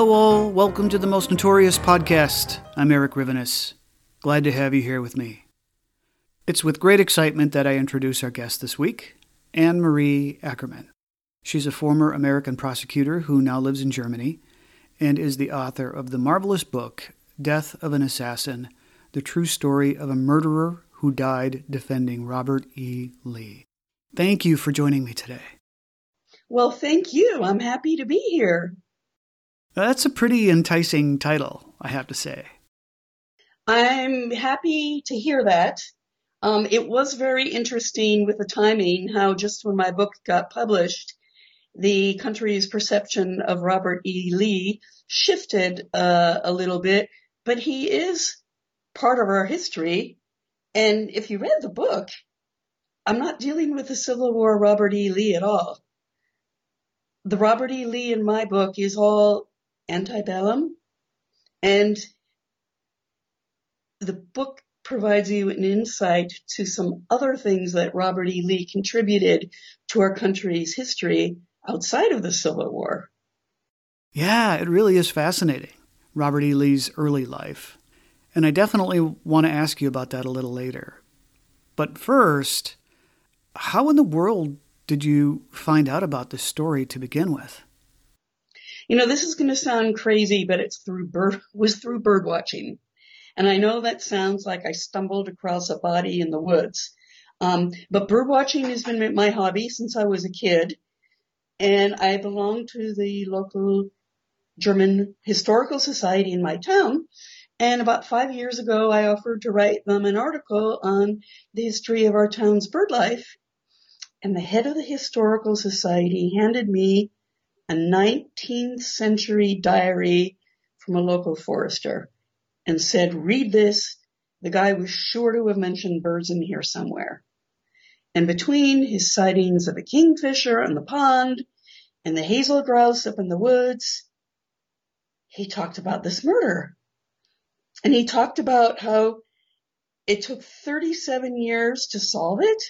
Hello, all. Welcome to the Most Notorious Podcast. I'm Eric Rivenes. Glad to have you here with me. It's with great excitement that I introduce our guest this week, Ann Marie Ackermann. She's a former American prosecutor who now lives in Germany and is the author of the marvelous book, Death of an Assassin The True Story of a Murderer Who Died Defending Robert E. Lee. Thank you for joining me today. Well, thank you. I'm happy to be here. That's a pretty enticing title, I have to say. I'm happy to hear that. Um, it was very interesting with the timing, how just when my book got published, the country's perception of Robert E. Lee shifted uh, a little bit, but he is part of our history. And if you read the book, I'm not dealing with the Civil War Robert E. Lee at all. The Robert E. Lee in my book is all antebellum. And the book provides you an insight to some other things that Robert E. Lee contributed to our country's history outside of the Civil War. Yeah, it really is fascinating, Robert E. Lee's early life. And I definitely want to ask you about that a little later. But first, how in the world did you find out about this story to begin with? You know, this is going to sound crazy, but it's through bird, was through bird watching. And I know that sounds like I stumbled across a body in the woods. Um, but bird watching has been my hobby since I was a kid. And I belong to the local German historical society in my town. And about five years ago, I offered to write them an article on the history of our town's bird life. And the head of the historical society handed me a 19th century diary from a local forester and said, read this. The guy was sure to have mentioned birds in here somewhere. And between his sightings of a kingfisher on the pond and the hazel grouse up in the woods, he talked about this murder. And he talked about how it took 37 years to solve it.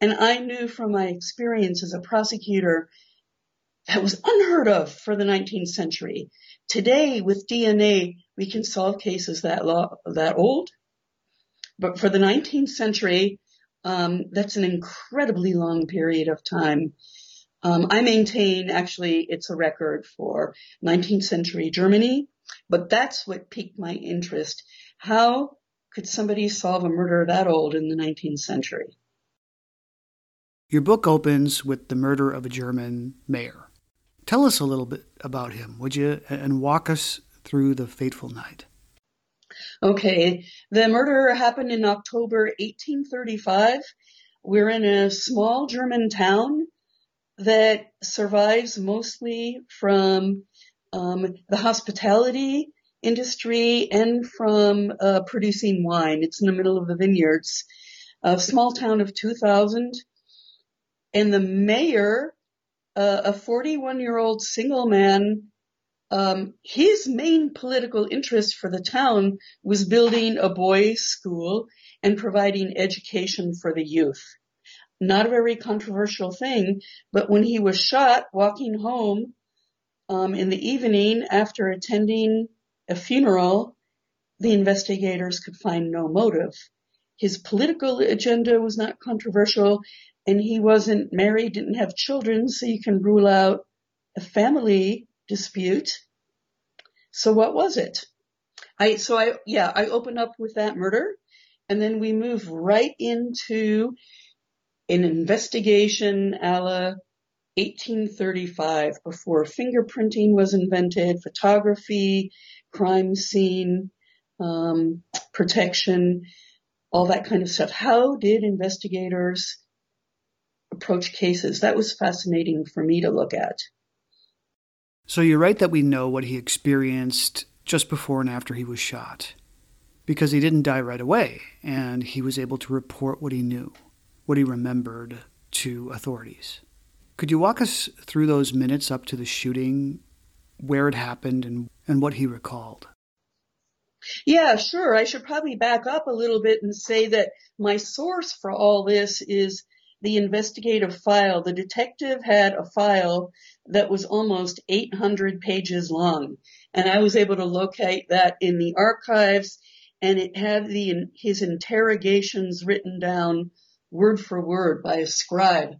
And I knew from my experience as a prosecutor that was unheard of for the 19th century. Today, with DNA, we can solve cases that that old. But for the 19th century, um, that's an incredibly long period of time. Um, I maintain actually it's a record for 19th century Germany, but that's what piqued my interest. How could somebody solve a murder that old in the 19th century? Your book opens with the murder of a German mayor. Tell us a little bit about him, would you, and walk us through the fateful night. Okay, the murder happened in October 1835. We're in a small German town that survives mostly from um, the hospitality industry and from uh, producing wine. It's in the middle of the vineyards. A small town of 2,000. And the mayor, uh, a 41 year old single man, um, his main political interest for the town was building a boys' school and providing education for the youth. Not a very controversial thing, but when he was shot walking home um, in the evening after attending a funeral, the investigators could find no motive. His political agenda was not controversial, and he wasn't married, didn't have children, so you can rule out a family dispute. So what was it? I, so I, yeah, I open up with that murder, and then we move right into an investigation a la 1835 before fingerprinting was invented, photography, crime scene, um, protection, all that kind of stuff. How did investigators approach cases? That was fascinating for me to look at. So you're right that we know what he experienced just before and after he was shot, because he didn't die right away, and he was able to report what he knew, what he remembered to authorities. Could you walk us through those minutes up to the shooting, where it happened, and, and what he recalled? Yeah, sure. I should probably back up a little bit and say that my source for all this is the investigative file. The detective had a file that was almost 800 pages long, and I was able to locate that in the archives, and it had the his interrogations written down word for word by a scribe.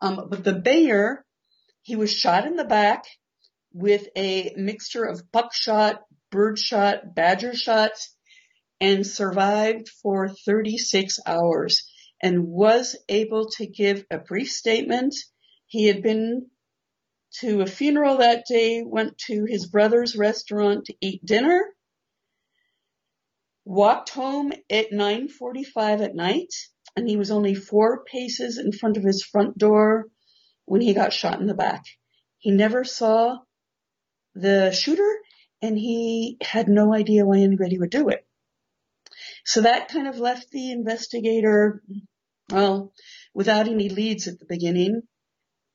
Um, but the Bayer, he was shot in the back with a mixture of buckshot, birdshot, badger shots, and survived for 36 hours and was able to give a brief statement. He had been to a funeral that day, went to his brother's restaurant to eat dinner, walked home at 9:45 at night, and he was only four paces in front of his front door when he got shot in the back. He never saw the shooter and he had no idea why anybody would do it. So that kind of left the investigator, well, without any leads at the beginning.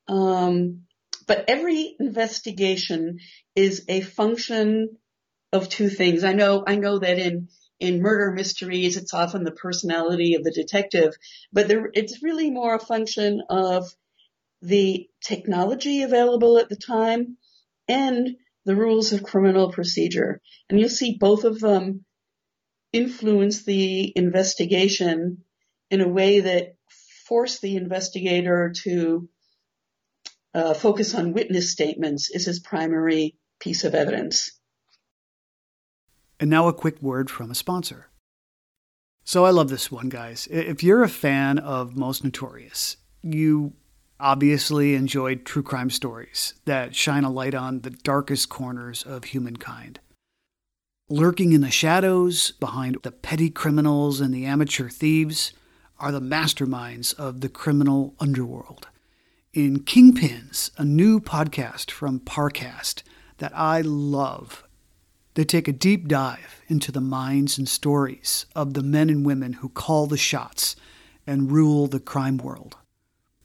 Um, but every investigation is a function of two things. I know, I know that in in murder mysteries, it's often the personality of the detective, but there, it's really more a function of the technology available at the time and the rules of criminal procedure. And you'll see both of them influence the investigation in a way that force the investigator to uh, focus on witness statements is his primary piece of evidence. And now a quick word from a sponsor. So I love this one, guys. If you're a fan of Most Notorious, you obviously enjoyed true crime stories that shine a light on the darkest corners of humankind. Lurking in the shadows, behind the petty criminals and the amateur thieves, are the masterminds of the criminal underworld. In Kingpins, a new podcast from Parcast that I love they take a deep dive into the minds and stories of the men and women who call the shots and rule the crime world.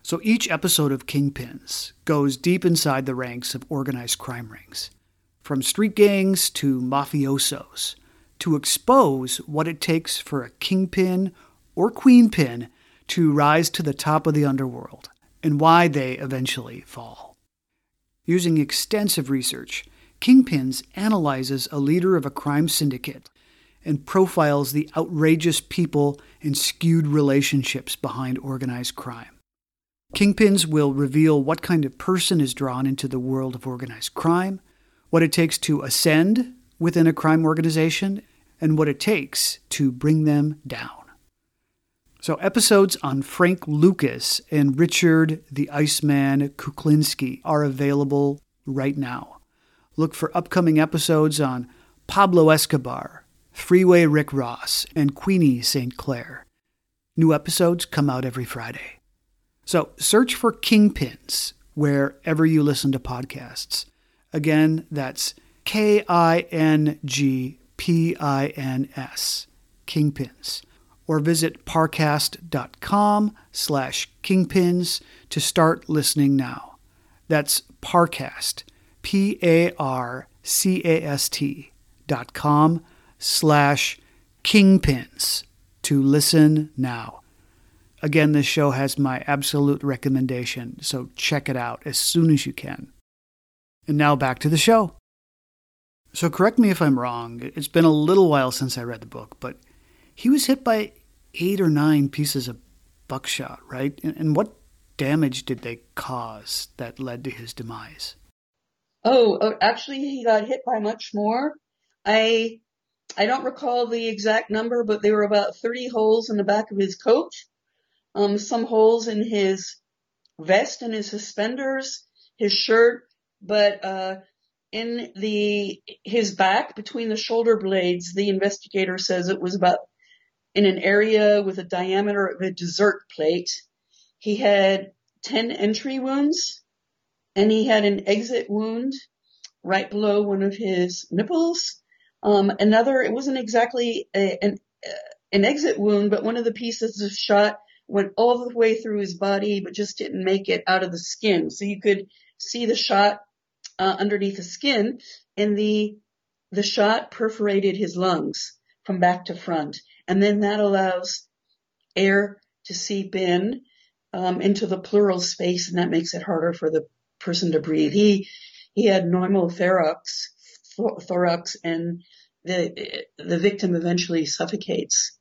So each episode of Kingpins goes deep inside the ranks of organized crime rings, from street gangs to mafiosos, to expose what it takes for a kingpin or queenpin to rise to the top of the underworld and why they eventually fall. Using extensive research, Kingpins analyzes a leader of a crime syndicate and profiles the outrageous people and skewed relationships behind organized crime. Kingpins will reveal what kind of person is drawn into the world of organized crime, what it takes to ascend within a crime organization, and what it takes to bring them down. So, episodes on Frank Lucas and Richard the Iceman Kuklinski are available right now. Look for upcoming episodes on Pablo Escobar, Freeway Rick Ross, and Queenie St. Clair. New episodes come out every Friday. So search for Kingpins wherever you listen to podcasts. Again, that's K I N G P I N S, Kingpins. Or visit parcast.com slash kingpins to start listening now. That's Parcast, P A R C A S T dot com slash kingpins to listen now. Again, this show has my absolute recommendation, so check it out as soon as you can. And now back to the show. So, correct me if I'm wrong. It's been a little while since I read the book, but he was hit by eight or nine pieces of buckshot, right? And what damage did they cause that led to his demise? Oh, uh, actually, he got hit by much more. I I don't recall the exact number, but there were about 30 holes in the back of his coat, um, some holes in his vest and his suspenders, his shirt, but uh, in the his back between the shoulder blades, the investigator says it was about in an area with a diameter of a dessert plate. He had 10 entry wounds and he had an exit wound right below one of his nipples. Um, another, it wasn't exactly a, an, uh, an exit wound, but one of the pieces of shot went all the way through his body, but just didn't make it out of the skin. So you could see the shot uh, underneath the skin, and the the shot perforated his lungs from back to front, and then that allows air to seep in um, into the pleural space, and that makes it harder for the person to breathe. He he had pneumothorax, thorax, thorax, and the the victim eventually suffocates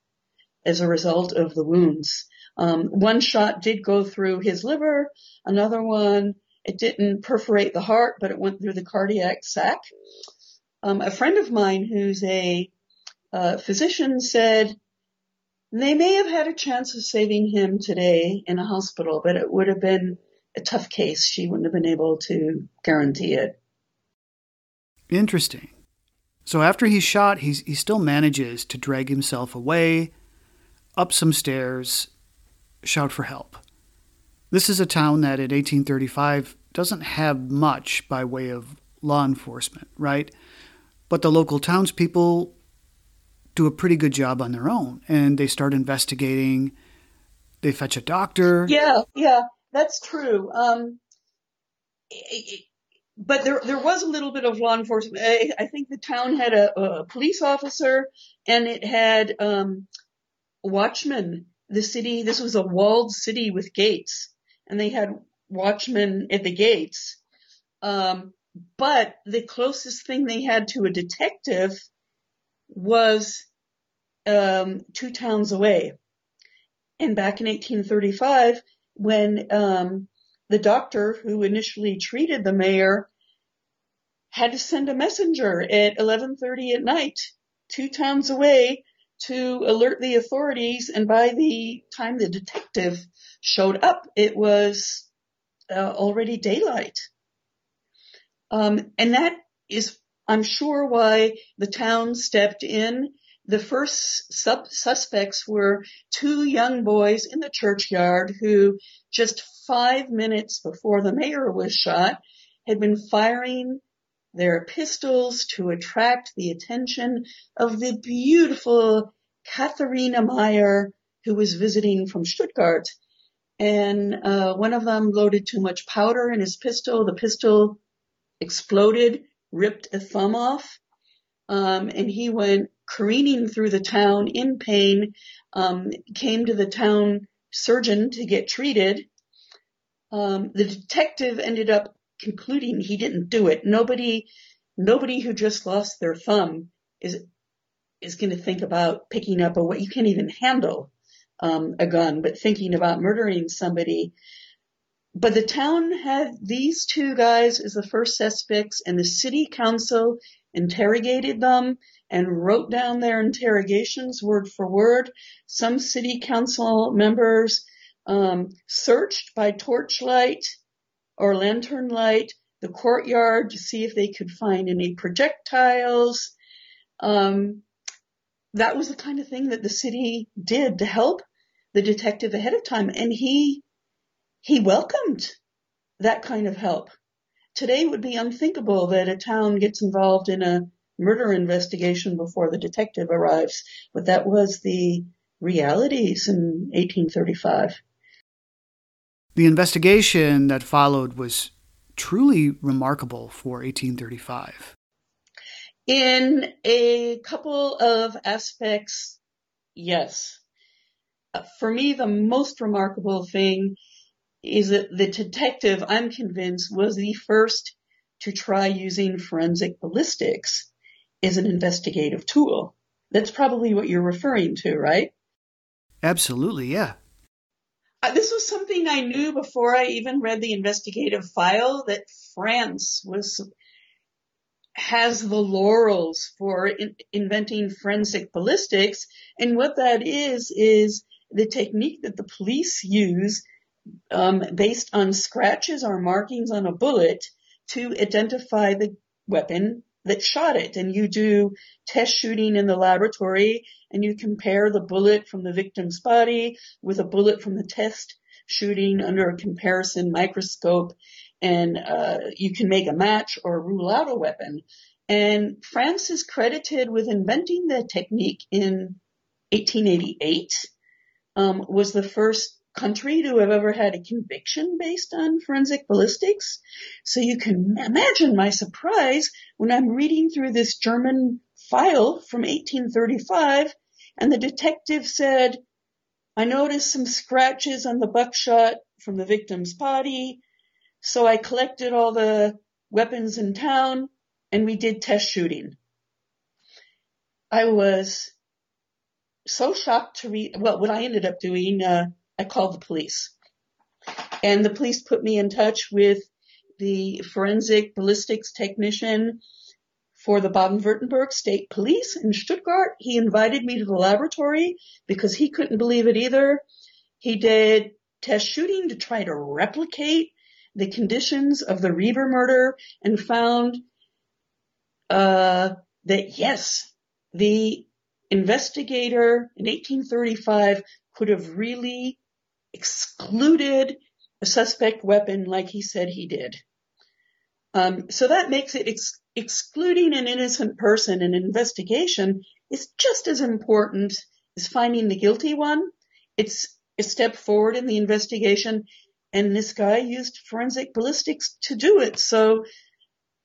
as a result of the wounds. Um, one shot did go through his liver, another one it didn't perforate the heart, but it went through the cardiac sac. Um, a friend of mine who's a uh, physician said they may have had a chance of saving him today in a hospital, but it would have been a tough case. She wouldn't have been able to guarantee it. Interesting. So after he's shot, he's, he still manages to drag himself away, up some stairs, shout for help. This is a town that in 1835 doesn't have much by way of law enforcement, right? But the local townspeople do a pretty good job on their own and they start investigating. They fetch a doctor. Yeah, yeah, that's true. Um, but there there was a little bit of law enforcement. I, I think the town had a, a, police officer and it had um, watchmen. The city, this was a walled city with gates, and they had watchmen at the gates. Um, but the closest thing they had to a detective was um, two towns away. And back in 1835, when um, the doctor who initially treated the mayor had to send a messenger at 11:30 at night, two towns away, to alert the authorities. And by the time the detective showed up, it was uh, already daylight. Um, and that is, I'm sure, why the town stepped in. The first sub- suspects were two young boys in the churchyard who, just five minutes before the mayor was shot, had been firing their pistols to attract the attention of the beautiful Katharina Meyer, who was visiting from Stuttgart and uh, one of them loaded too much powder in his pistol. The pistol exploded, ripped a thumb off, um, and he went careening through the town in pain. Um, came to the town surgeon to get treated. Um, the detective ended up concluding he didn't do it. Nobody, nobody who just lost their thumb is is going to think about picking up a what you can't even handle um, a gun, but thinking about murdering somebody. But the town had these two guys as the first suspects, and the city council interrogated them and wrote down their interrogations word for word. Some city council members um, searched by torchlight or lantern light the courtyard to see if they could find any projectiles. Um, that was the kind of thing that the city did to help the detective ahead of time and he, he welcomed that kind of help. Today would be unthinkable that a town gets involved in a murder investigation before the detective arrives, but that was the realities in 1835. The investigation that followed was truly remarkable for 1835. In a couple of aspects, yes. For me, the most remarkable thing is that the detective, I'm convinced, was the first to try using forensic ballistics as an investigative tool. That's probably what you're referring to, right? Absolutely, yeah. Uh, this was something I knew before I even read the investigative file that France was has the laurels for in, inventing forensic ballistics, and what that is is the technique that the police use um, based on scratches or markings on a bullet to identify the weapon that shot it. And you do test shooting in the laboratory and you compare the bullet from the victim's body with a bullet from the test shooting under a comparison microscope and uh, you can make a match or rule out a weapon. And France is credited with inventing the technique in 1888. Um, was the first country to have ever had a conviction based on forensic ballistics. So you can imagine my surprise when I'm reading through this German file from 1835 and the detective said, I noticed some scratches on the buckshot from the victim's body. So I collected all the weapons in town and we did test shooting. I was so shocked to read, well, what I ended up doing, uh, I called the police. And the police put me in touch with the forensic ballistics technician for the Baden-Württemberg State Police in Stuttgart. He invited me to the laboratory because he couldn't believe it either. He did test shooting to try to replicate the conditions of the Rieber murder and found uh, that yes, the investigator in 1835 could have really excluded a suspect weapon like he said he did. Um, so that makes it ex- excluding an innocent person in an investigation is just as important as finding the guilty one. It's a step forward in the investigation, and this guy used forensic ballistics to do it. So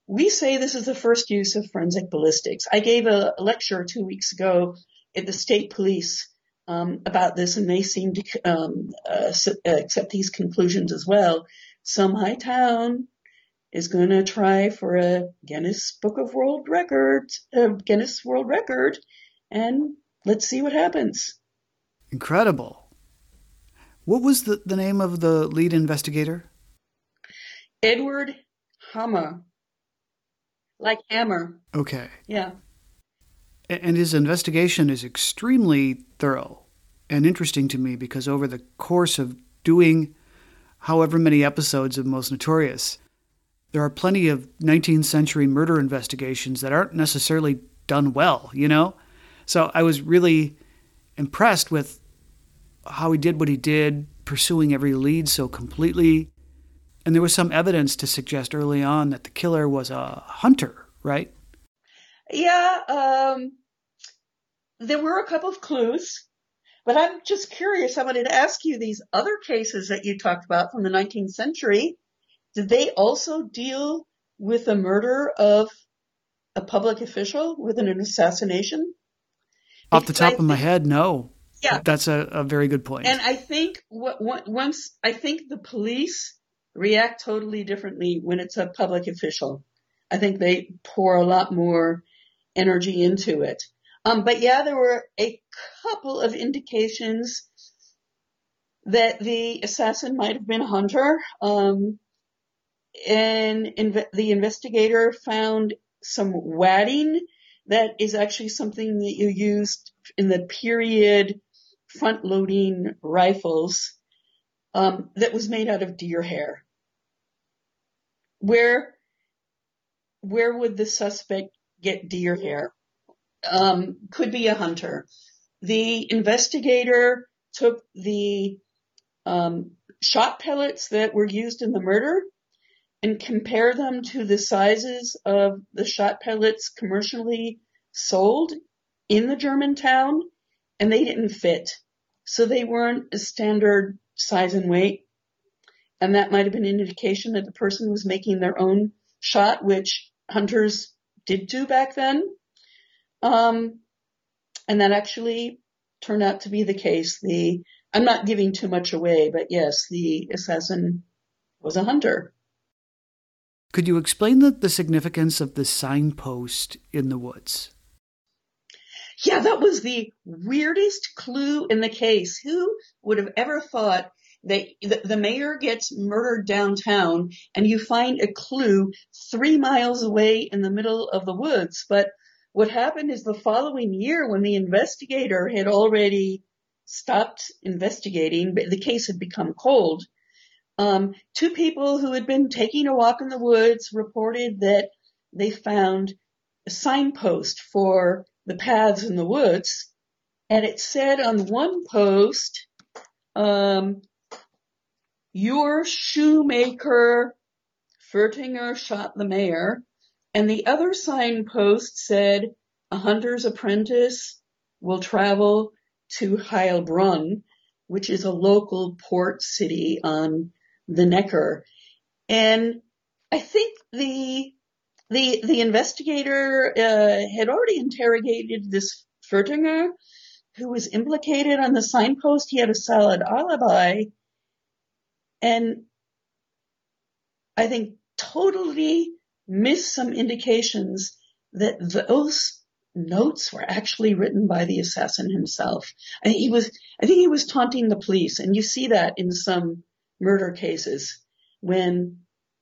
we say this is the first use of forensic ballistics. I gave a lecture two weeks ago at the state police um, about this, and they seem to um, uh, accept these conclusions as well. Some high town is going to try for a Guinness Book of World Records, a Guinness World Record, and let's see what happens. Incredible. What was the, the name of the lead investigator? Edward Hammer. Like hammer. Okay. Yeah. And his investigation is extremely thorough and interesting to me because over the course of doing however many episodes of Most Notorious, there are plenty of 19th century murder investigations that aren't necessarily done well, you know? So I was really impressed with how he did what he did, pursuing every lead so completely. And there was some evidence to suggest early on that the killer was a hunter, right? Yeah, um, there were a couple of clues, but I'm just curious. I wanted to ask you these other cases that you talked about from the 19th century. Did they also deal with the murder of a public official with an assassination? Off the top of my head, no. Yeah, that's a, a very good point. And I think what, what, once I think the police react totally differently when it's a public official. I think they pour a lot more energy into it. Um, but yeah, there were a couple of indications that the assassin might have been a hunter. Um, and inv- the investigator found some wadding that is actually something that you used in the period front loading rifles um, that was made out of deer hair. Where where would the suspect get deer hair? Um, could be a hunter. The investigator took the um, shot pellets that were used in the murder and compare them to the sizes of the shot pellets commercially sold in the German town, and they didn't fit. So they weren't a standard size and weight. And that might have been an indication that the person was making their own shot, which hunters did do back then. Um, and that actually turned out to be the case. The I'm not giving too much away, but yes, the assassin was a hunter. Could you explain the, the significance of the signpost in the woods? Yeah, that was the weirdest clue in the case. Who would have ever thought that the, the mayor gets murdered downtown and you find a clue three miles away in the middle of the woods? But what happened is the following year when the investigator had already stopped investigating, the case had become cold. Um, two people who had been taking a walk in the woods reported that they found a signpost for the paths in the woods, and it said on one post, um, "Your shoemaker Fertinger shot the mayor," and the other signpost said, "A hunter's apprentice will travel to Heilbronn, which is a local port city on the Neckar. And I think the the the investigator uh, had already interrogated this Fertinger, who was implicated on the signpost. He had a solid alibi, and I think totally missed some indications that those notes were actually written by the assassin himself. And he was, I think he was taunting the police, and you see that in some murder cases when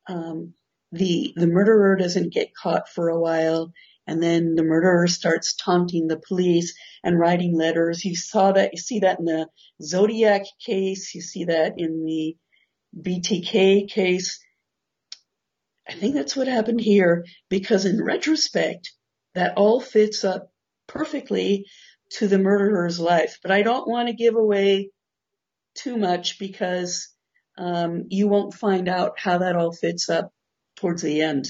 um, the the murderer doesn't get caught for a while, and then the murderer starts taunting the police and writing letters. You saw that, you see that in the Zodiac case, you see that in the BTK case. I think that's what happened here because in retrospect, that all fits up perfectly to the murderer's life. But I don't want to give away too much because um, you won't find out how that all fits up towards the end.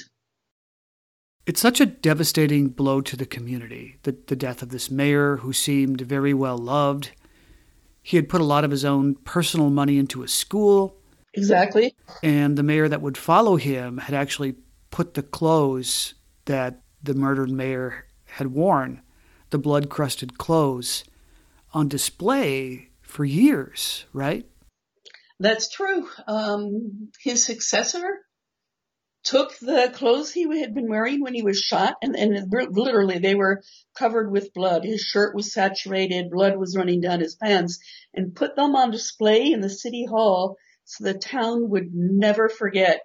It's such a devastating blow to the community, the, the death of this mayor who seemed very well loved. He had put a lot of his own personal money into a school. Exactly. And the mayor that would follow him had actually put the clothes that the murdered mayor had worn, the blood crusted clothes, on display for years, right? That's true. Um, his successor took the clothes he had been wearing when he was shot, and, and literally they were covered with blood. His shirt was saturated, blood was running down his pants, and put them on display in the city hall so the town would never forget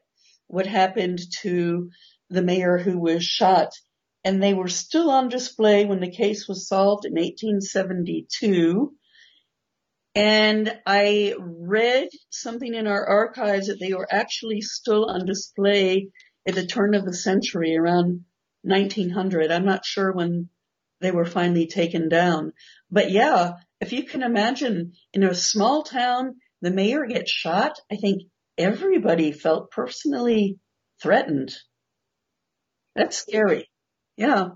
what happened to the mayor who was shot and they were still on display when the case was solved in 1872. And I read something in our archives that they were actually still on display at the turn of the century around 1900. I'm not sure when they were finally taken down. But yeah, if you can imagine in a small town, the mayor gets shot. I think everybody felt personally threatened. That's scary. Yeah.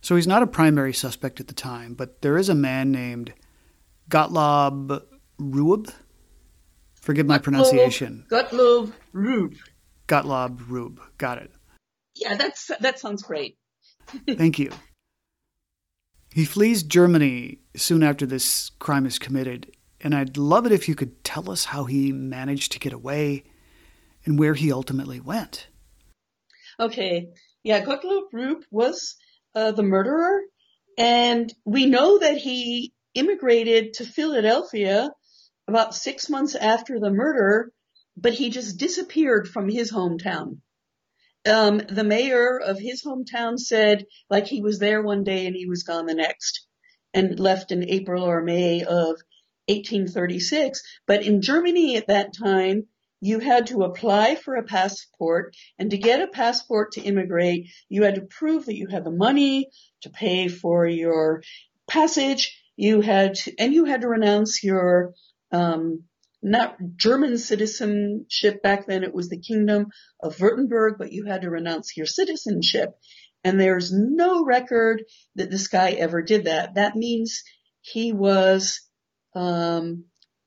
So he's not a primary suspect at the time, but there is a man named Gottlob Rueb. Forgive my pronunciation. Gottlob Rueb. Gottlob Rueb. Got it. Yeah, that's that sounds great. Thank you. He flees Germany soon after this crime is committed, and I'd love it if you could tell us how he managed to get away and where he ultimately went. Okay, yeah, Gottlob Rueb was uh, the murderer, and we know that he immigrated to Philadelphia about six months after the murder, but he just disappeared from his hometown. Um, the mayor of his hometown said like he was there one day and he was gone the next and left in April or May of 1836. But in Germany at that time, you had to apply for a passport and to get a passport to immigrate, you had to prove that you had the money to pay for your passage you had to, and you had to renounce your um, not German citizenship back then. It was the Kingdom of Württemberg, but you had to renounce your citizenship. And there's no record that this guy ever did that. That means he was um,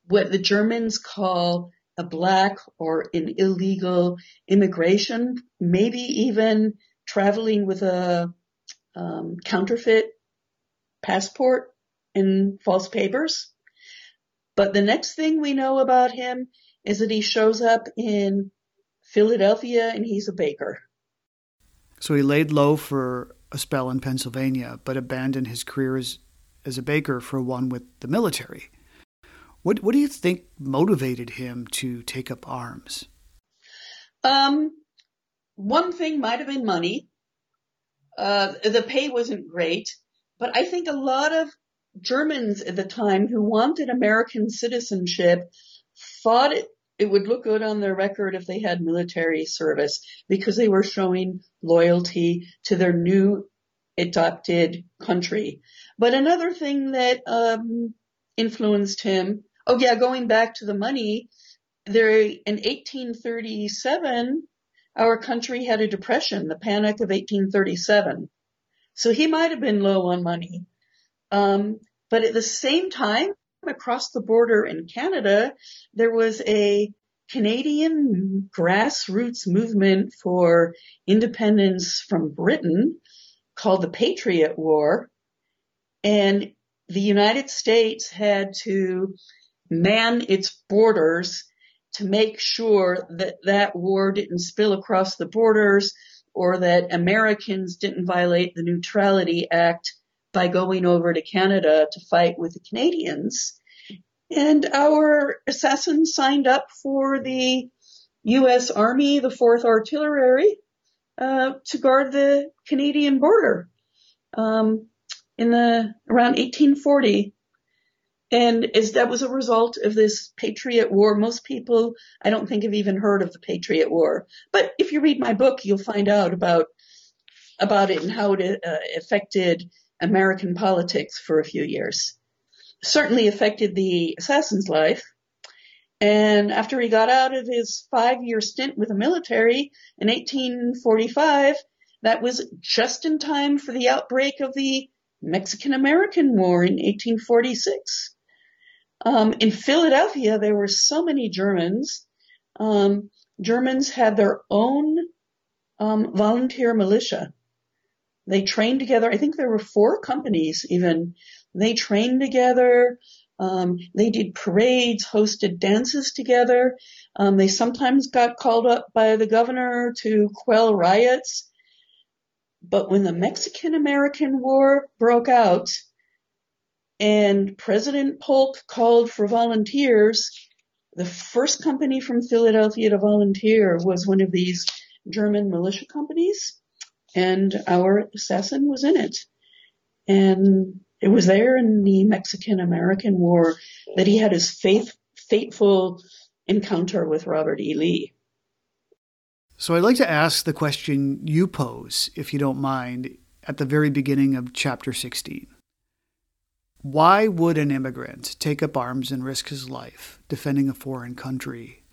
what the Germans call a black or an illegal immigration, maybe even traveling with a um, counterfeit passport and false papers. But the next thing we know about him is that he shows up in Philadelphia and he's a baker. So he laid low for a spell in Pennsylvania, but abandoned his career as, as a baker for one with the military. What, what do you think motivated him to take up arms? Um, one thing might have been money. Uh, the pay wasn't great, but I think a lot of Germans at the time who wanted American citizenship thought it, it would look good on their record if they had military service because they were showing loyalty to their new adopted country. But another thing that um, influenced him, oh yeah, going back to the money, there in 1837, our country had a depression, the Panic of 1837. So he might have been low on money. Um, but at the same time, across the border in Canada, there was a Canadian grassroots movement for independence from Britain called the Patriot War. And the United States had to man its borders to make sure that that war didn't spill across the borders or that Americans didn't violate the Neutrality Act by going over to Canada to fight with the Canadians. And our assassins signed up for the U.S. Army, the 4th Artillery, uh, to guard the Canadian border um, in the around 1840. And as that was a result of this Patriot War, most people I don't think have even heard of the Patriot War. But if you read my book, you'll find out about about it and how it uh, affected American politics for a few years. Certainly affected the assassin's life. And after he got out of his five year stint with the military in 1845, that was just in time for the outbreak of the Mexican American War in 1846. Um, in Philadelphia, there were so many Germans. Um, Germans had their own um, volunteer militia. They trained together. I think there were four companies even. They trained together. Um, they did parades, hosted dances together. Um, they sometimes got called up by the governor to quell riots. But when the Mexican American War broke out and President Polk called for volunteers, the first company from Philadelphia to volunteer was one of these German militia companies and our assassin was in it. And it was there in the Mexican American War that he had his faith, fateful encounter with Robert E. Lee. So I'd like to ask the question you pose, if you don't mind, at the very beginning of chapter 16. Why would an immigrant take up arms and risk his life defending a foreign country,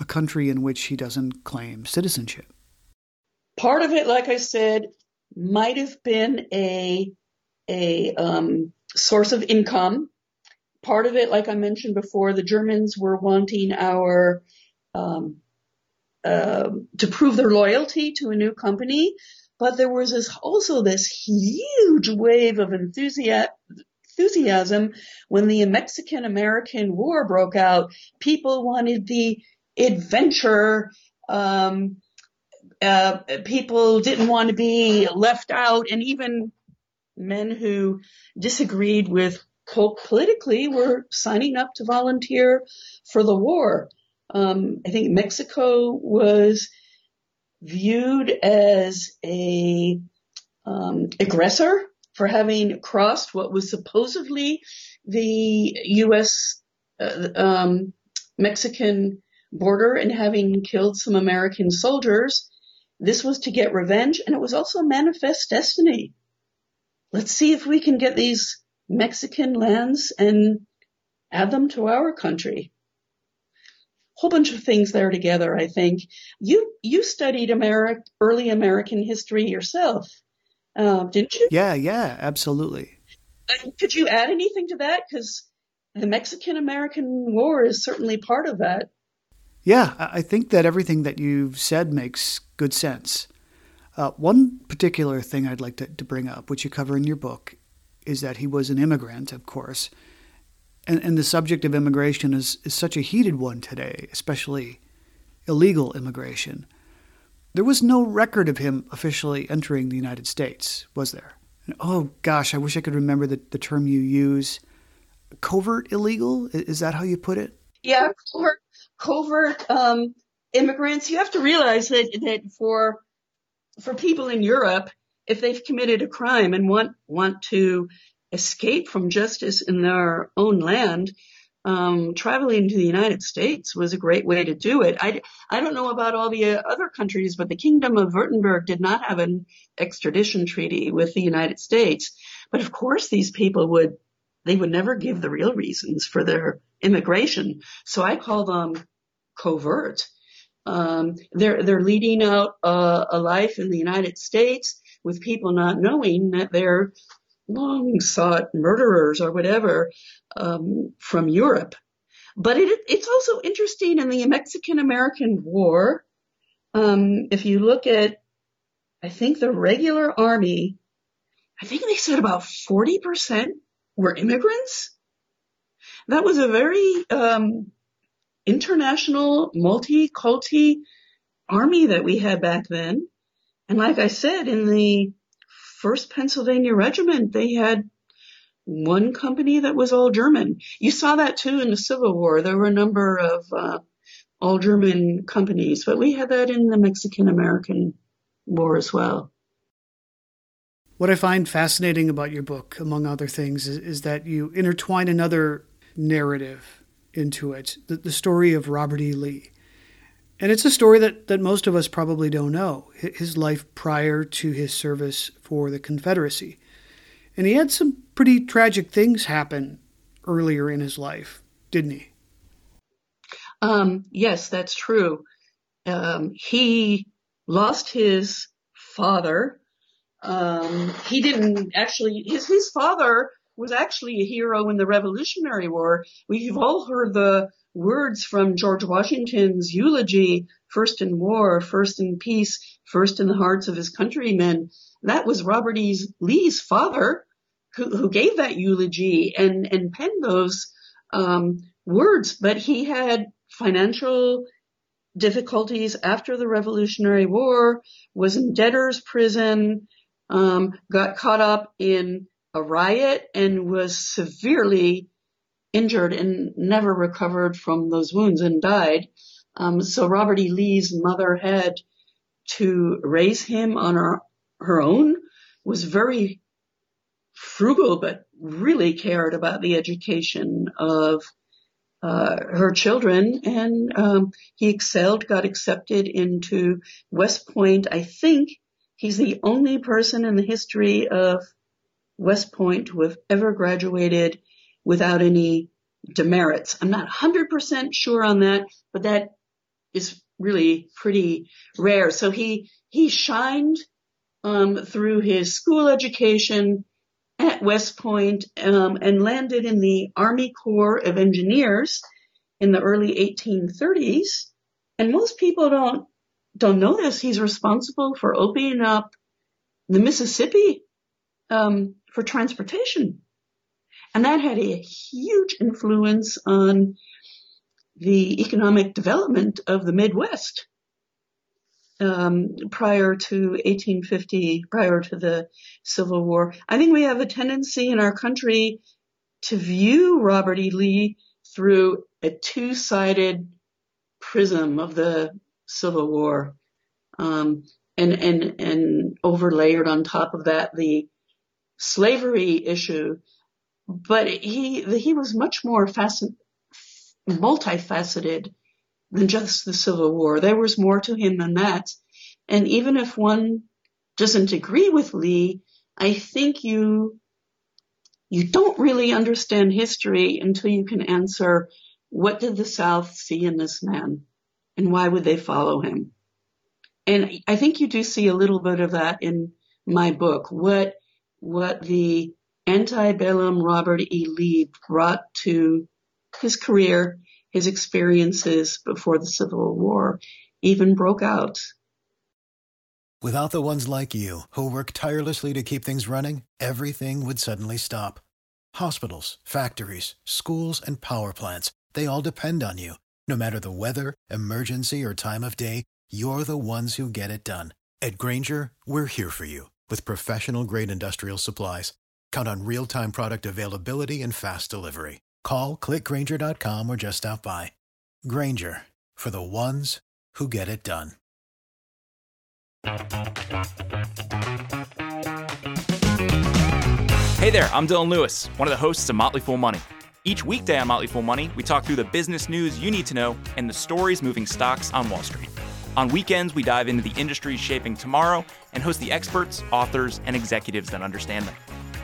a country in which he doesn't claim citizenship? Part of it, like I said, might have been a a um, source of income. Part of it, like I mentioned before, the Germans were wanting our um, uh, to prove their loyalty to a new company, but there was this, also this huge wave of enthusiasm enthusiasm when the Mexican American War broke out. People wanted the adventure. Um, uh, people didn't want to be left out, and even men who disagreed with Polk politically were signing up to volunteer for the war. Um, I think Mexico was viewed as a um, aggressor for having crossed what was supposedly the U.S. Uh, um, Mexican border and having killed some American soldiers. This was to get revenge and it was also manifest destiny. Let's see if we can get these Mexican lands and add them to our country. Whole bunch of things there together, I think. You you studied early American history yourself, uh, didn't you? Yeah, yeah, absolutely. Uh, could you add anything to that? Because the Mexican American War is certainly part of that. Yeah, I think that everything that you've said makes good sense. Uh, one particular thing I'd like to, to bring up, which you cover in your book, is that he was an immigrant, of course. And, and the subject of immigration is, is such a heated one today, especially illegal immigration. There was no record of him officially entering the United States, was there? And, oh gosh, I wish I could remember the, the term you use. Covert illegal? Is that how you put it? Yeah, covert, covert um, immigrants. You have to realize that, that for for people in Europe, if they've committed a crime and want want to escape from justice in their own land, um, traveling to the United States was a great way to do it. I, I don't know about all the other countries, but the Kingdom of Württemberg did not have an extradition treaty with the United States. But of course, these people would they would never give the real reasons for their immigration. So I call them covert. Um, they're they're leading out a life in the United States with people not knowing that they're long sought murderers or whatever um, from Europe. But it, it's also interesting in the Mexican American War. Um, if you look at, I think the regular army, I think they said about 40% were immigrants. That was a very um, international, multi-culti army that we had back then. And like I said, in the first Pennsylvania regiment, they had one company that was all German. You saw that too in the Civil War. There were a number of uh, all German companies, but we had that in the Mexican American War as well. What I find fascinating about your book, among other things, is, is that you intertwine another narrative into it the, the story of Robert E. Lee. And it's a story that, that most of us probably don't know his life prior to his service for the Confederacy. And he had some pretty tragic things happen earlier in his life, didn't he? Um, yes, that's true. Um, he lost his father. Um, he didn't actually, his, his father was actually a hero in the Revolutionary War. We've all heard the words from George Washington's eulogy, first in war, first in peace, first in the hearts of his countrymen. That was Robert E. Lee's father who, who gave that eulogy and, and penned those um, words, but he had financial difficulties after the Revolutionary War, was in debtor's prison, um, got caught up in a riot and was severely injured and never recovered from those wounds and died. Um, so Robert E. Lee's mother had to raise him on her, her own, was very frugal, but really cared about the education of uh, her children. And um, he excelled, got accepted into West Point. I think he's the only person in the history of West Point to have ever graduated without any demerits. I'm not 100% sure on that, but that is really pretty rare. So he, he shined, um, through his school education at West Point, um, and landed in the Army Corps of Engineers in the early 1830s. And most people don't, don't know this. He's responsible for opening up the Mississippi, um, for transportation. And that had a huge influence on the economic development of the Midwest um, prior to 1850, prior to the Civil War. I think we have a tendency in our country to view Robert E. Lee through a two-sided prism of the Civil War, um, and and and overlayered on top of that the slavery issue but he he was much more facet, multifaceted than just the Civil War. There was more to him than that. And even if one doesn't agree with Lee, I think you you don't really understand history until you can answer what did the South see in this man and why would they follow him? And I think you do see a little bit of that in my book. What, what the antebellum Robert E. Lee brought to his career, his experiences before the Civil War even broke out. Without the ones like you, who work tirelessly to keep things running, everything would suddenly stop. Hospitals, factories, schools, and power plants, they all depend on you. No matter the weather, emergency, or time of day, you're the ones who get it done. At Grainger, we're here for you with professional grade industrial supplies. Count on real time product availability and fast delivery. Call clickgrainger.com or just stop by. Grainger for the ones who get it done. Hey there, I'm Dylan Lewis, one of the hosts of Motley Fool Money. Each weekday on Motley Fool Money, we talk through the business news you need to know and the stories moving stocks on Wall Street. On weekends, we dive into the industries shaping tomorrow and host the experts, authors, and executives that understand them.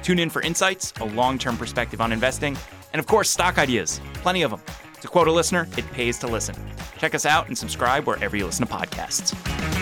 Tune in for insights, a long term perspective on investing, and of course, stock ideas. Plenty of them. To quote a listener, it pays to listen. Check us out and subscribe wherever you listen to podcasts.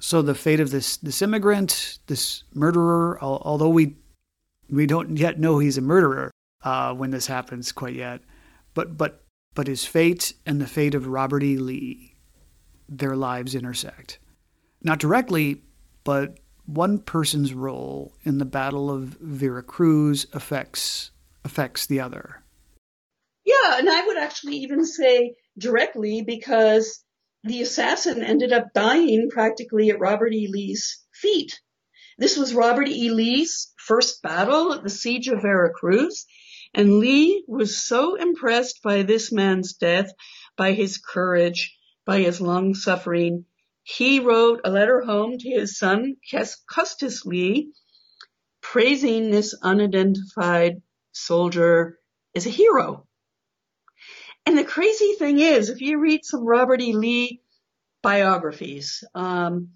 So the fate of this this immigrant, this murderer, although we we don't yet know he's a murderer uh, when this happens quite yet, but but but his fate and the fate of Robert E. Lee, their lives intersect, not directly, but one person's role in the Battle of Veracruz affects affects the other. Yeah, and I would actually even say directly because the assassin ended up dying practically at Robert E. Lee's feet. This was Robert E. Lee's first battle at the Siege of Veracruz, and Lee was so impressed by this man's death, by his courage, by his long suffering, he wrote a letter home to his son, Custis Lee, praising this unidentified soldier as a hero. And the crazy thing is, if you read some Robert E. Lee biographies, um,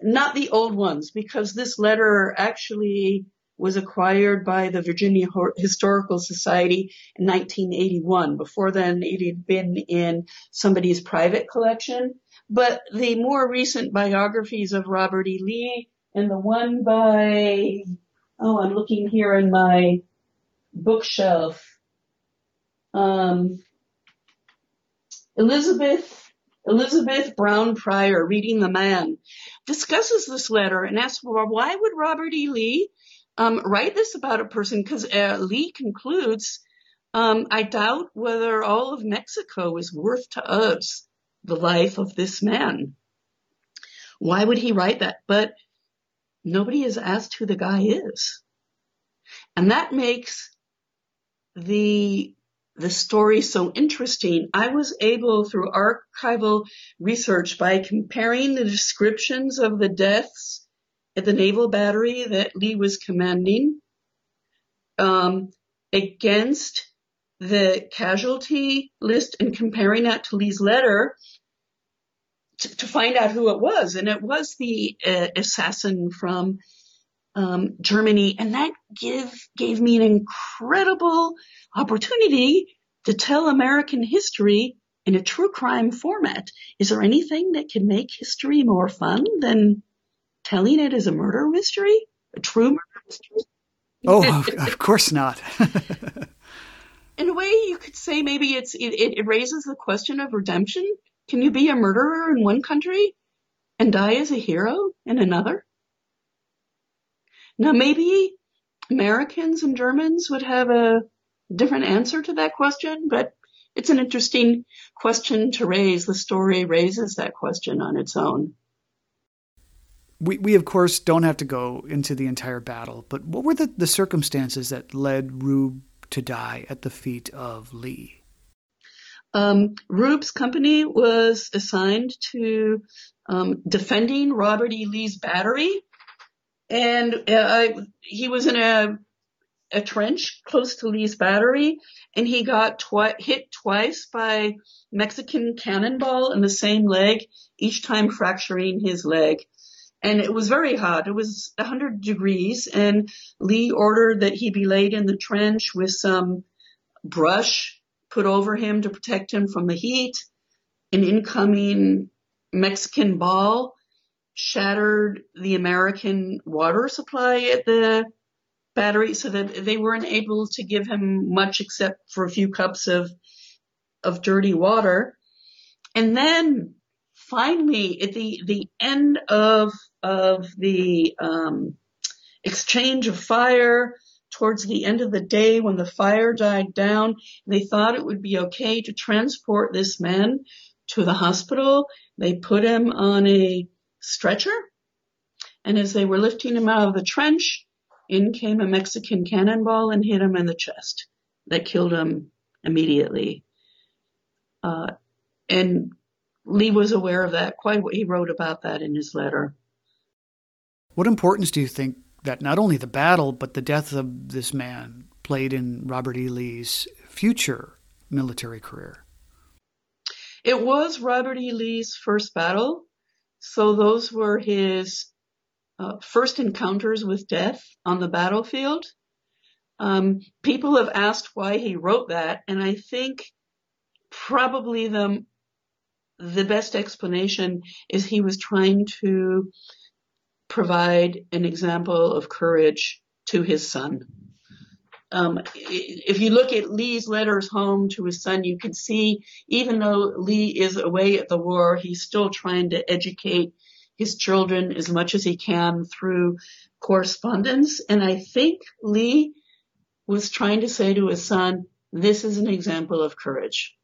not the old ones, because this letter actually was acquired by the Virginia Historical Society in 1981. Before then, it had been in somebody's private collection. But the more recent biographies of Robert E. Lee and the one by, oh, I'm looking here in my bookshelf. Um, Elizabeth Elizabeth Brown Pryor, reading The Man, discusses this letter and asks, well, why would Robert E. Lee um, write this about a person? Because uh, Lee concludes, um, I doubt whether all of Mexico is worth to us the life of this man. Why would he write that? But nobody has asked who the guy is. And that makes the the story so interesting. I was able through archival research by comparing the descriptions of the deaths at the naval battery that Lee was commanding um, against the casualty list and comparing that to Lee's letter to, to find out who it was. And it was the uh, assassin from um, Germany. And that give, gave me an incredible opportunity to tell American history in a true crime format. Is there anything that can make history more fun than telling it as a murder mystery? A true murder mystery? Oh, of course not. in a way, you could say maybe it's it, it raises the question of redemption. Can you be a murderer in one country and die as a hero in another? Now, maybe Americans and Germans would have a different answer to that question, but it's an interesting question to raise. The story raises that question on its own. We, we of course don't have to go into the entire battle, but what were the, the circumstances that led Rieber to die at the feet of Lee? Um, Rieber's company was assigned to um, defending Robert E. Lee's battery, and uh, he was in a a trench close to Lee's battery, and he got twi- hit twice by Mexican cannonball in the same leg, each time fracturing his leg. And it was very hot. It was 100 degrees, and Lee ordered that he be laid in the trench with some brush put over him to protect him from the heat. An incoming Mexican ball shattered the American water supply at the battery so that they weren't able to give him much except for a few cups of of dirty water. And then finally at the the end of of the um, exchange of fire towards the end of the day when the fire died down they thought it would be okay to transport this man to the hospital they put him on a stretcher and as they were lifting him out of the trench in came a Mexican cannonball and hit him in the chest. That killed him immediately. Uh, and Lee was aware of that. Quite what he wrote about that in his letter. What importance do you think that not only the battle but the death of this man played in Robert E. Lee's future military career? It was Robert E. Lee's first battle, so those were his uh, first encounters with death on the battlefield. Um, people have asked why he wrote that, and I think probably the the best explanation is he was trying to provide an example of courage to his son. Um, if you look at Lee's letters home to his son, you can see even though Lee is away at the war, he's still trying to educate his children as much as he can through correspondence. And I think Lee was trying to say to his son, this is an example of courage.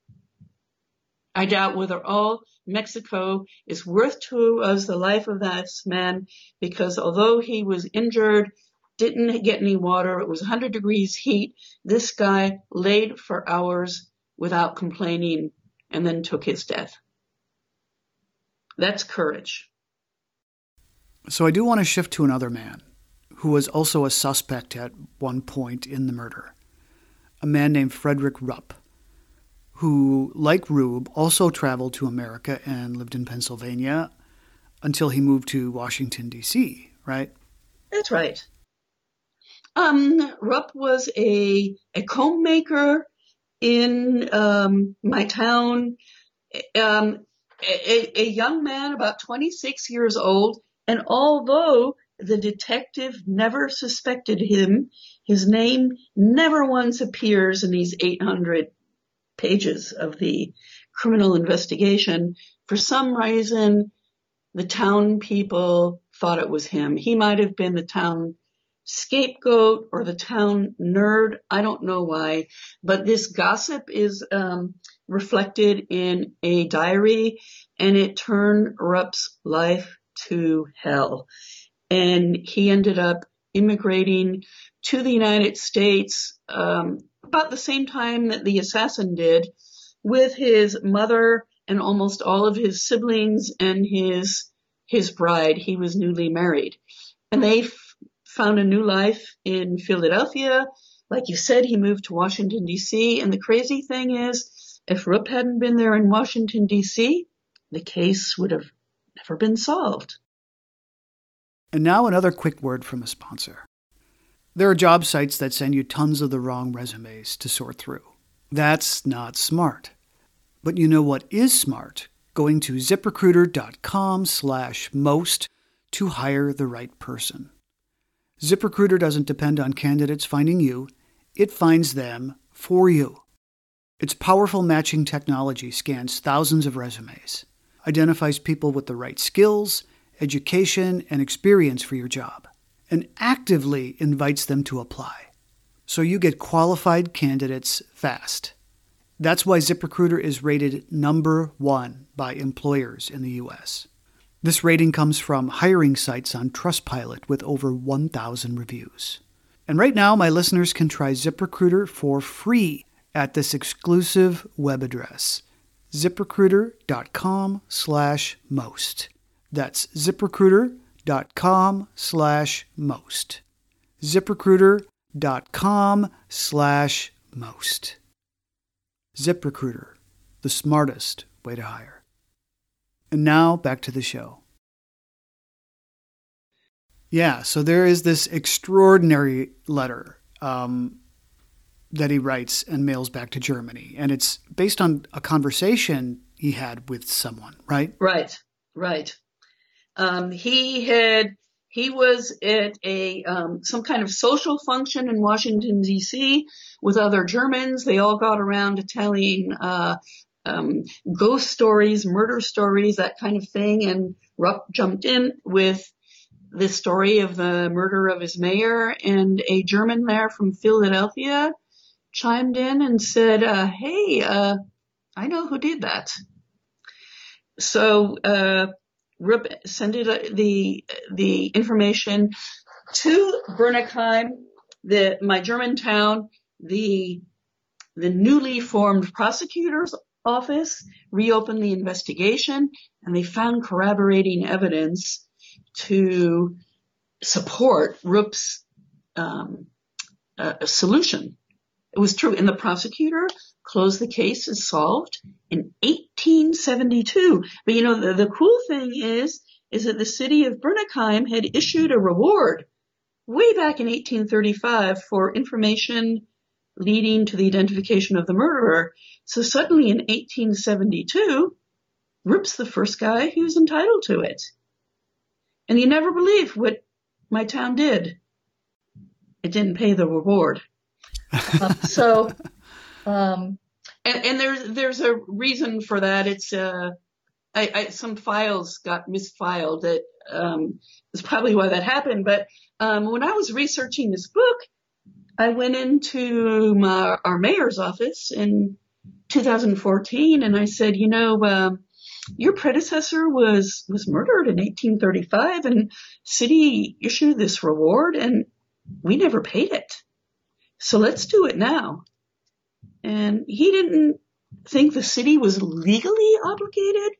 I doubt whether all Mexico is worth to us the life of that man because although he was injured, didn't get any water, it was 100 degrees heat, this guy laid for hours without complaining and then took his death. That's courage. So I do want to shift to another man who was also a suspect at one point in the murder. A man named Frederick Rupp, who, like Rieber, also traveled to America and lived in Pennsylvania until he moved to Washington, D.C., right? That's right. Um, Rupp was a, a comb maker in um, my town, um, a, a young man about 26 years old and although the detective never suspected him, his name never once appears in these 800 pages of the criminal investigation. For some reason, the town people thought it was him. He might have been the town scapegoat or the town nerd. I don't know why, but this gossip is um, reflected in a diary, and it turned Rupp's life to hell. And he ended up immigrating to the United States um, about the same time that the assassin did, with his mother and almost all of his siblings and his his bride. He was newly married, and they found a new life in Philadelphia. Like you said, he moved to Washington D.C. And the crazy thing is, if Rupp hadn't been there in Washington D.C., the case would have never been solved. And now another quick word from a sponsor. There are job sites that send you tons of the wrong resumes to sort through. That's not smart. But you know what is smart? Going to ziprecruiter.com slash most to hire the right person. ZipRecruiter doesn't depend on candidates finding you, it finds them for you. Its powerful matching technology scans thousands of resumes, identifies people with the right skills, education, and experience for your job, and actively invites them to apply. So you get qualified candidates fast. That's why ZipRecruiter is rated number one by employers in the US. This rating comes from hiring sites on Trustpilot with over 1,000 reviews. And right now, my listeners can try ZipRecruiter for free at this exclusive web address, ziprecruiter.com slash most. That's ziprecruiter.com slash most. ziprecruiter.com slash most. ZipRecruiter, the smartest way to hire. And now back to the show. Yeah, so there is this extraordinary letter um, that he writes and mails back to Germany. And it's based on a conversation he had with someone, right? Right, right. Um, he had he was at a um, some kind of social function in Washington D.C. with other Germans. They all got around to telling uh, um, ghost stories, murder stories, that kind of thing. And Rupp jumped in with the story of the murder of his mayor, and a German there from Philadelphia chimed in and said, uh, "Hey, uh, I know who did that." So uh, Rupp sent it, the the information to Bönnigheim, the my German town, the the newly formed prosecutor's office reopened the investigation and they found corroborating evidence to support Rupp's um, uh, solution. It was true, and the prosecutor closed the case and solved in 1872. But you know, the, the cool thing is, is that the city of Bönnigheim had issued a reward way back in 1835 for information leading to the identification of the murderer. So suddenly in 1872, Rupp's the first guy who's entitled to it. And you never believe what my town did. It didn't pay the reward. uh, so, um, and, and there's there's a reason for that. It's uh, I, I, some files got misfiled. That um, is probably why that happened. But um, when I was researching this book, I went into my, our mayor's office in 2014, and I said, you know. Uh, your predecessor was was murdered in 1835 and city issued this reward and we never paid it so let's do it now and he didn't think the city was legally obligated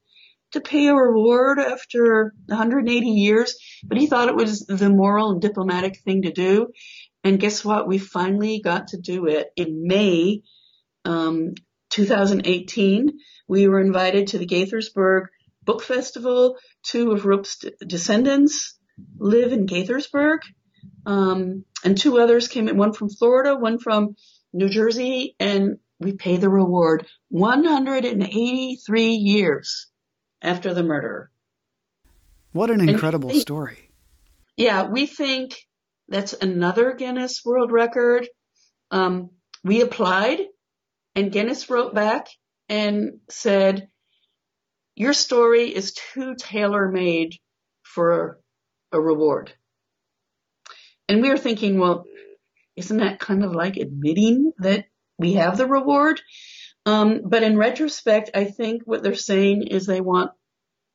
to pay a reward after 180 years but he thought it was the moral and diplomatic thing to do and guess what we finally got to do it in may um, 2018 we were invited to the Gaithersburg Book Festival. Two of Rupp's descendants live in Gaithersburg. Um, and two others came in, one from Florida, one from New Jersey, and we pay the reward 183 years after the murder. What an incredible think, story. Yeah, we think that's another Guinness World Record. Um, we applied and Guinness wrote back and said, your story is too tailor made for a reward. And we were thinking, well, isn't that kind of like admitting that we have the reward? Um, but in retrospect, I think what they're saying is they want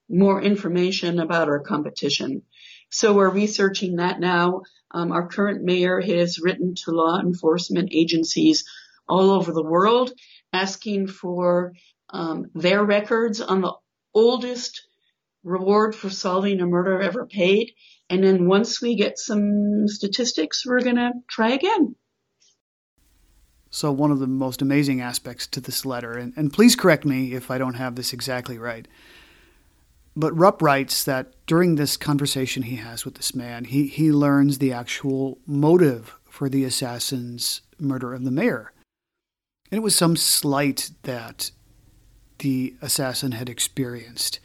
more information about our competition. So we're researching that now. Um, our current mayor has written to law enforcement agencies all over the world asking for um, their records on the oldest reward for solving a murder ever paid. And then once we get some statistics, we're going to try again. So, one of the most amazing aspects to this letter, and, and please correct me if I don't have this exactly right, but Rupp writes that during this conversation he has with this man, he, he learns the actual motive for the assassin's murder of the mayor. And it was some slight that the assassin had experienced.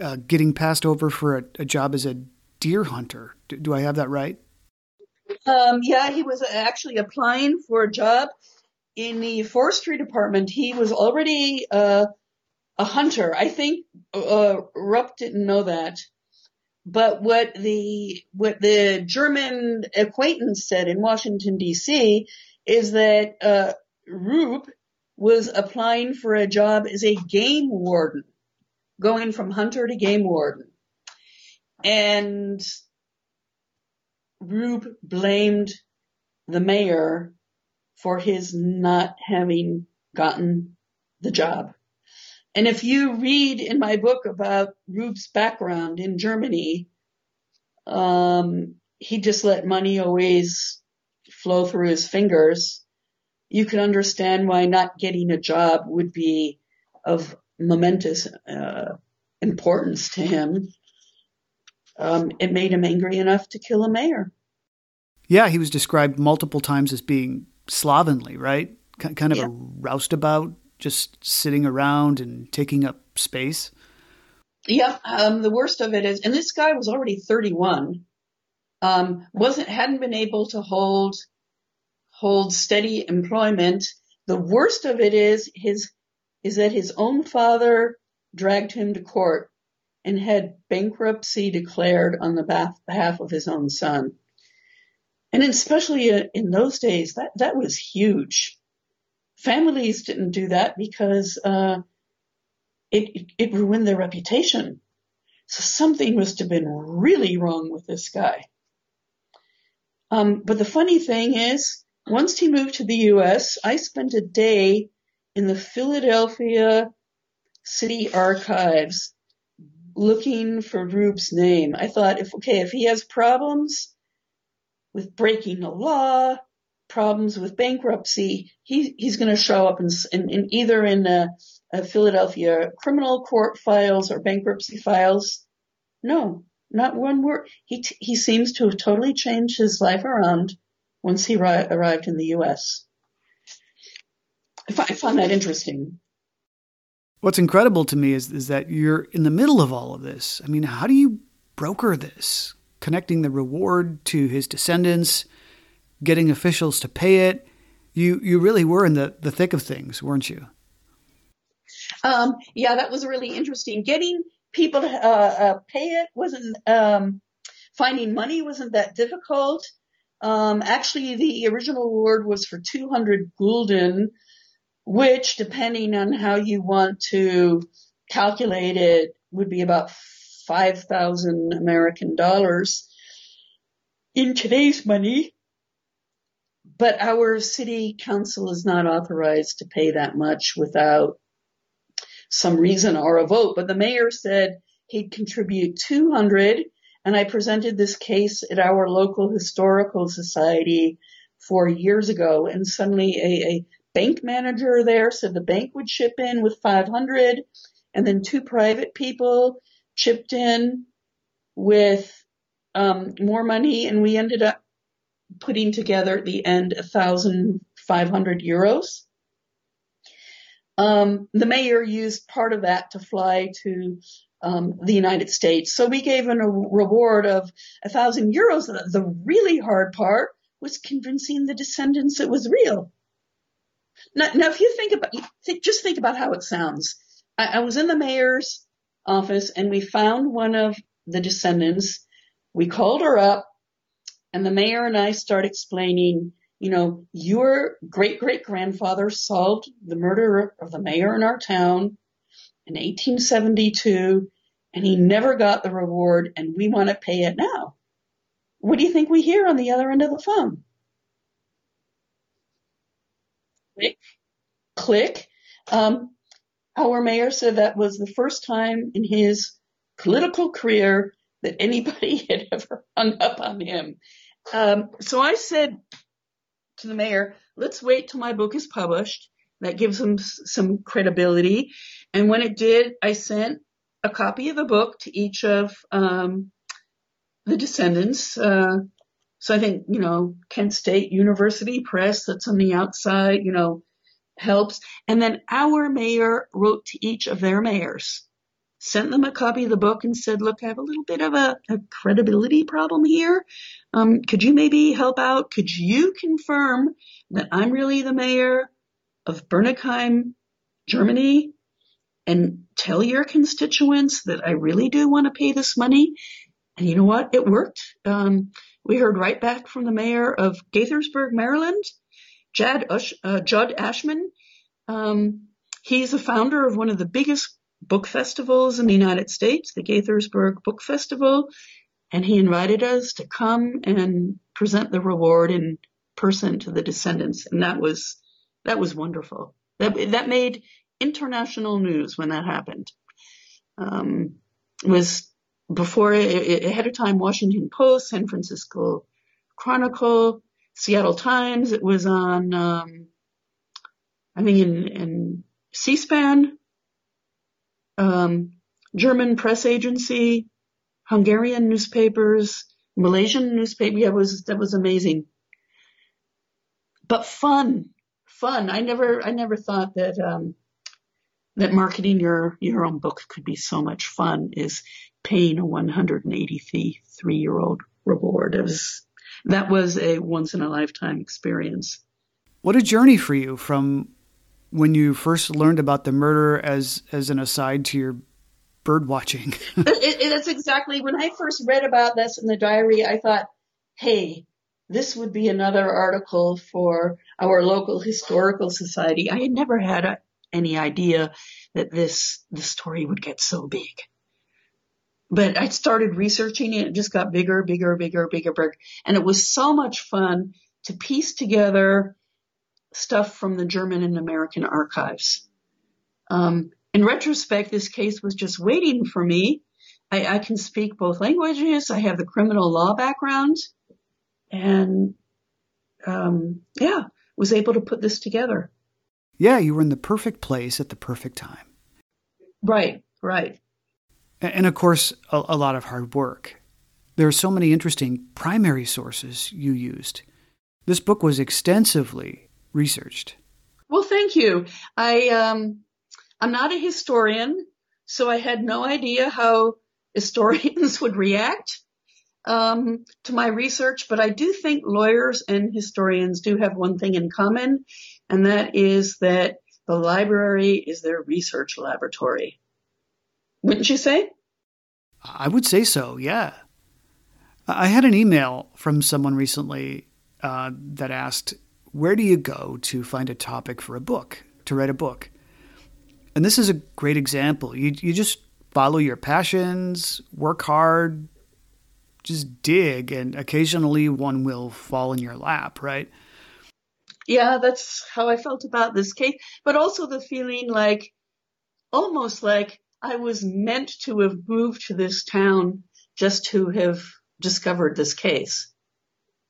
Uh, getting passed over for a, a, job as a deer hunter. Do, do I have that right? Um, yeah, he was actually applying for a job in the forestry department. He was already uh, a hunter. I think uh, Rupp didn't know that. But what the what the German acquaintance said in Washington D.C. is that uh, Rupp was applying for a job as a game warden, going from hunter to game warden, and Rupp blamed the mayor for his not having gotten the job. And if you read in my book about Rupp's background in Germany, um, he just let money always flow through his fingers. You can understand why not getting a job would be of momentous uh, importance to him. Um, it made him angry enough to kill a mayor. Yeah, he was described multiple times as being slovenly, right? K- kind of yeah. a roustabout just sitting around and taking up space? Yeah, um, the worst of it is, and this guy was already 31, um, wasn't hadn't been able to hold hold steady employment. The worst of it is his is that his own father dragged him to court and had bankruptcy declared on the behalf of his own son. And especially in those days, that that was huge. Families didn't do that because uh, it, it ruined their reputation. So something must have been really wrong with this guy. Um, but the funny thing is, once he moved to the U.S., I spent a day in the Philadelphia City Archives looking for Rieber's name. I thought, if okay, if he has problems with breaking the law, problems with bankruptcy, he, he's going to show up in, in, in either in a, a Philadelphia criminal court files or bankruptcy files. No, not one word. He he seems to have totally changed his life around once he ri- arrived in the U.S. I, f- I find that interesting. What's incredible to me is is that you're in the middle of all of this. I mean, how do you broker this, connecting the reward to his descendants? Getting officials to pay it. You you really were in the, the thick of things, weren't you? Um, yeah, that was really interesting. Getting people to uh, uh, pay it wasn't um, finding money wasn't that difficult. Um, actually, the original award was for 200 gulden, which, depending on how you want to calculate it, would be about 5,000 American dollars. In today's money, but our city council is not authorized to pay that much without some reason or a vote. But the mayor said he'd contribute 200 and I presented this case at our local historical society four years ago and suddenly a, a bank manager there said the bank would chip in with 500 and then two private people chipped in with um, more money and we ended up putting together at the end 1,500 euros. Um, the mayor used part of that to fly to um, the United States. So we gave him a reward of thousand euros. The really hard part was convincing the descendants it was real. Now, now if you think about, think, just think about how it sounds. I, I was in the mayor's office and we found one of the descendants. We called her up and the mayor and I start explaining, you know, your great great grandfather solved the murder of the mayor in our town in 1872 and he never got the reward and we want to pay it now. What do you think we hear on the other end of the phone? Click, click. Um, our mayor said that was the first time in his political career that anybody had ever hung up on him. Um, so I said to the mayor, let's wait till my book is published. That gives them some credibility. And when it did, I sent a copy of the book to each of um, the descendants. Uh, so I think, you know, Kent State University Press that's on the outside, you know, helps. And then our mayor wrote to each of their mayors, sent them a copy of the book and said, look, I have a little bit of a, a credibility problem here. Um, could you maybe help out? Could you confirm that I'm really the mayor of Bönnigheim, Germany? And tell your constituents that I really do want to pay this money. And you know what? It worked. Um, we heard right back from the mayor of Gaithersburg, Maryland, Jad Ush, uh, Jud Ashman. Um, he's the founder of one of the biggest book festivals in the United States, the Gaithersburg Book Festival, and he invited us to come and present the reward in person to the descendants, and that was that was wonderful. That that made international news when that happened. Um, was before ahead of time Washington Post, San Francisco Chronicle, Seattle Times. It was on, um, I think in, in C-SPAN, um, German press agency, Hungarian newspapers, Malaysian newspaper. Yeah, was that was amazing. But fun, fun. I never, I never thought that um, that marketing your your own book could be so much fun. Is paying a 183 year old reward. It was, that was a once in a lifetime experience. What a journey for you from when you first learned about the murder as as an aside to your bird watching. it, it, that's exactly when I first read about this in the diary. I thought, hey, this would be another article for our local historical society. I had never had a, any idea that this the story would get so big but I started researching it. It just got bigger, bigger, bigger, bigger, bigger. And it was so much fun to piece together stuff from the German and American archives. Um, in retrospect, this case was just waiting for me. I, I can speak both languages. I have the criminal law background and, um, yeah, was able to put this together. Yeah, you were in the perfect place at the perfect time. Right, right and of course, a, a lot of hard work. There are so many interesting primary sources you used. This book was extensively researched. Well, thank you. I um, I'm not a historian, so I had no idea how historians would react um, to my research. But I do think lawyers and historians do have one thing in common, and that is that the library is their research laboratory. Wouldn't you say? I would say so, yeah. I had an email from someone recently uh, that asked, Where do you go to find a topic for a book, to write a book? And this is a great example. You, you just follow your passions, work hard, just dig, and occasionally one will fall in your lap, right? Yeah, that's how I felt about this case, but also the feeling like almost like I was meant to have moved to this town just to have discovered this case.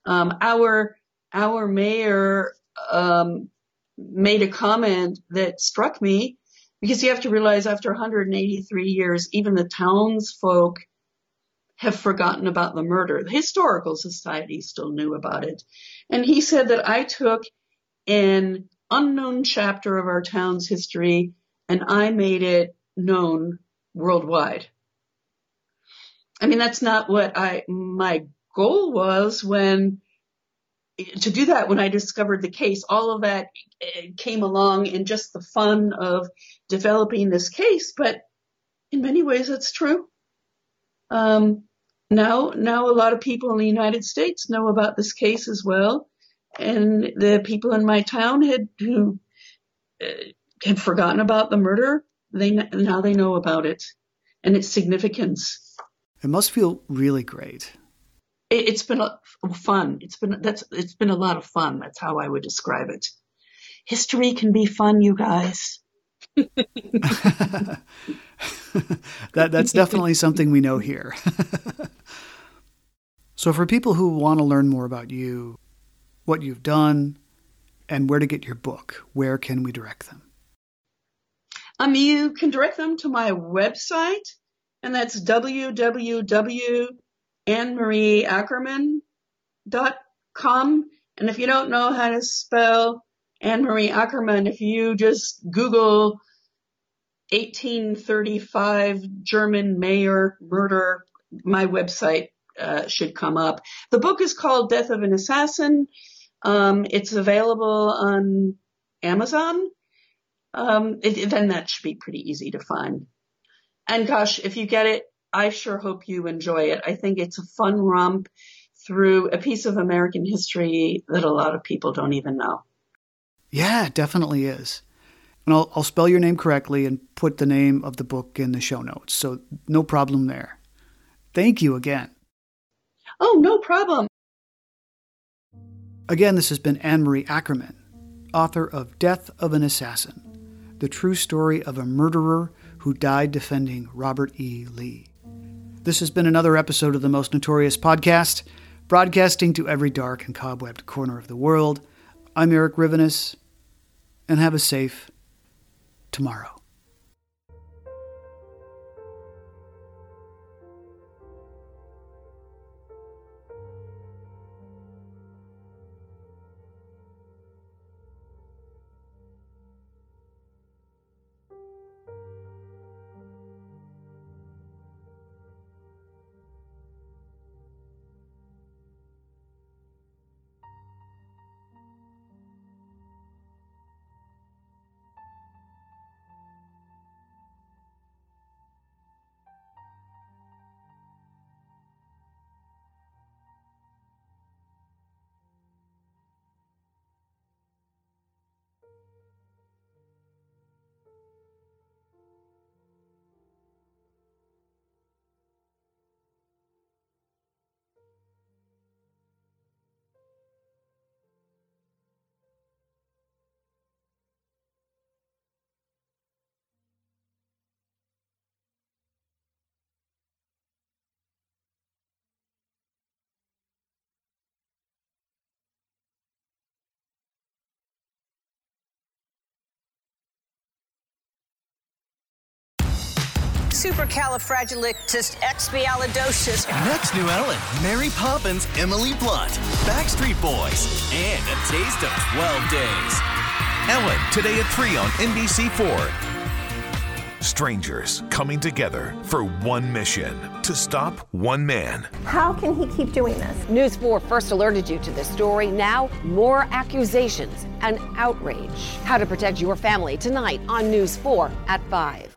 Um, our our mayor um, made a comment that struck me because you have to realize after 183 years, even the townsfolk have forgotten about the murder. The historical society still knew about it. And he said that I took an unknown chapter of our town's history and I made it known worldwide. I mean, that's not what I, my goal was when to do that when I discovered the case, all of that eh, came along in just the fun of developing this case. But in many ways, that's true. Um, now, now a lot of people in the United States know about this case as well, and the people in my town had who uh, had forgotten about the murder. They now they know about it and its significance. It must feel really great. It, has been fun. It's been that's it's been a lot of fun. That's how I would describe it. History can be fun, you guys. that that's definitely something we know here. so for people who want to learn more about you, what you've done, and where to get your book, where can we direct them? Um, you can direct them to my website, and that's www.annmarieackermann.com. And if you don't know how to spell Ann Marie Ackermann, if you just Google 1835 German mayor murder, my website uh, should come up. The book is called Death of an Assassin. Um, it's available on Amazon. Um, it, then that should be pretty easy to find. And gosh, if you get it, I sure hope you enjoy it. I think it's a fun romp through a piece of American history that a lot of people don't even know. Yeah, it definitely is. And I'll, I'll spell your name correctly and put the name of the book in the show notes. So no problem there. Thank you again. Oh, no problem. Again, this has been Ann Marie Ackermann, author of Death of an Assassin, the true story of a murderer who died defending Robert E. Lee. This has been another episode of the Most Notorious Podcast, broadcasting to every dark and cobwebbed corner of the world. I'm Erik Rivenes, and have a safe tomorrow. Supercalifragilisticexpialidocious. Next new Ellen, Mary Poppins, Emily Blunt, Backstreet Boys, and a taste of 12 days. Ellen, today at 3 on NBC4. Strangers coming together for one mission to stop one man. How can he keep doing this? News 4 first alerted you to this story. Now, more accusations and outrage. How to protect your family tonight on News 4 at 5.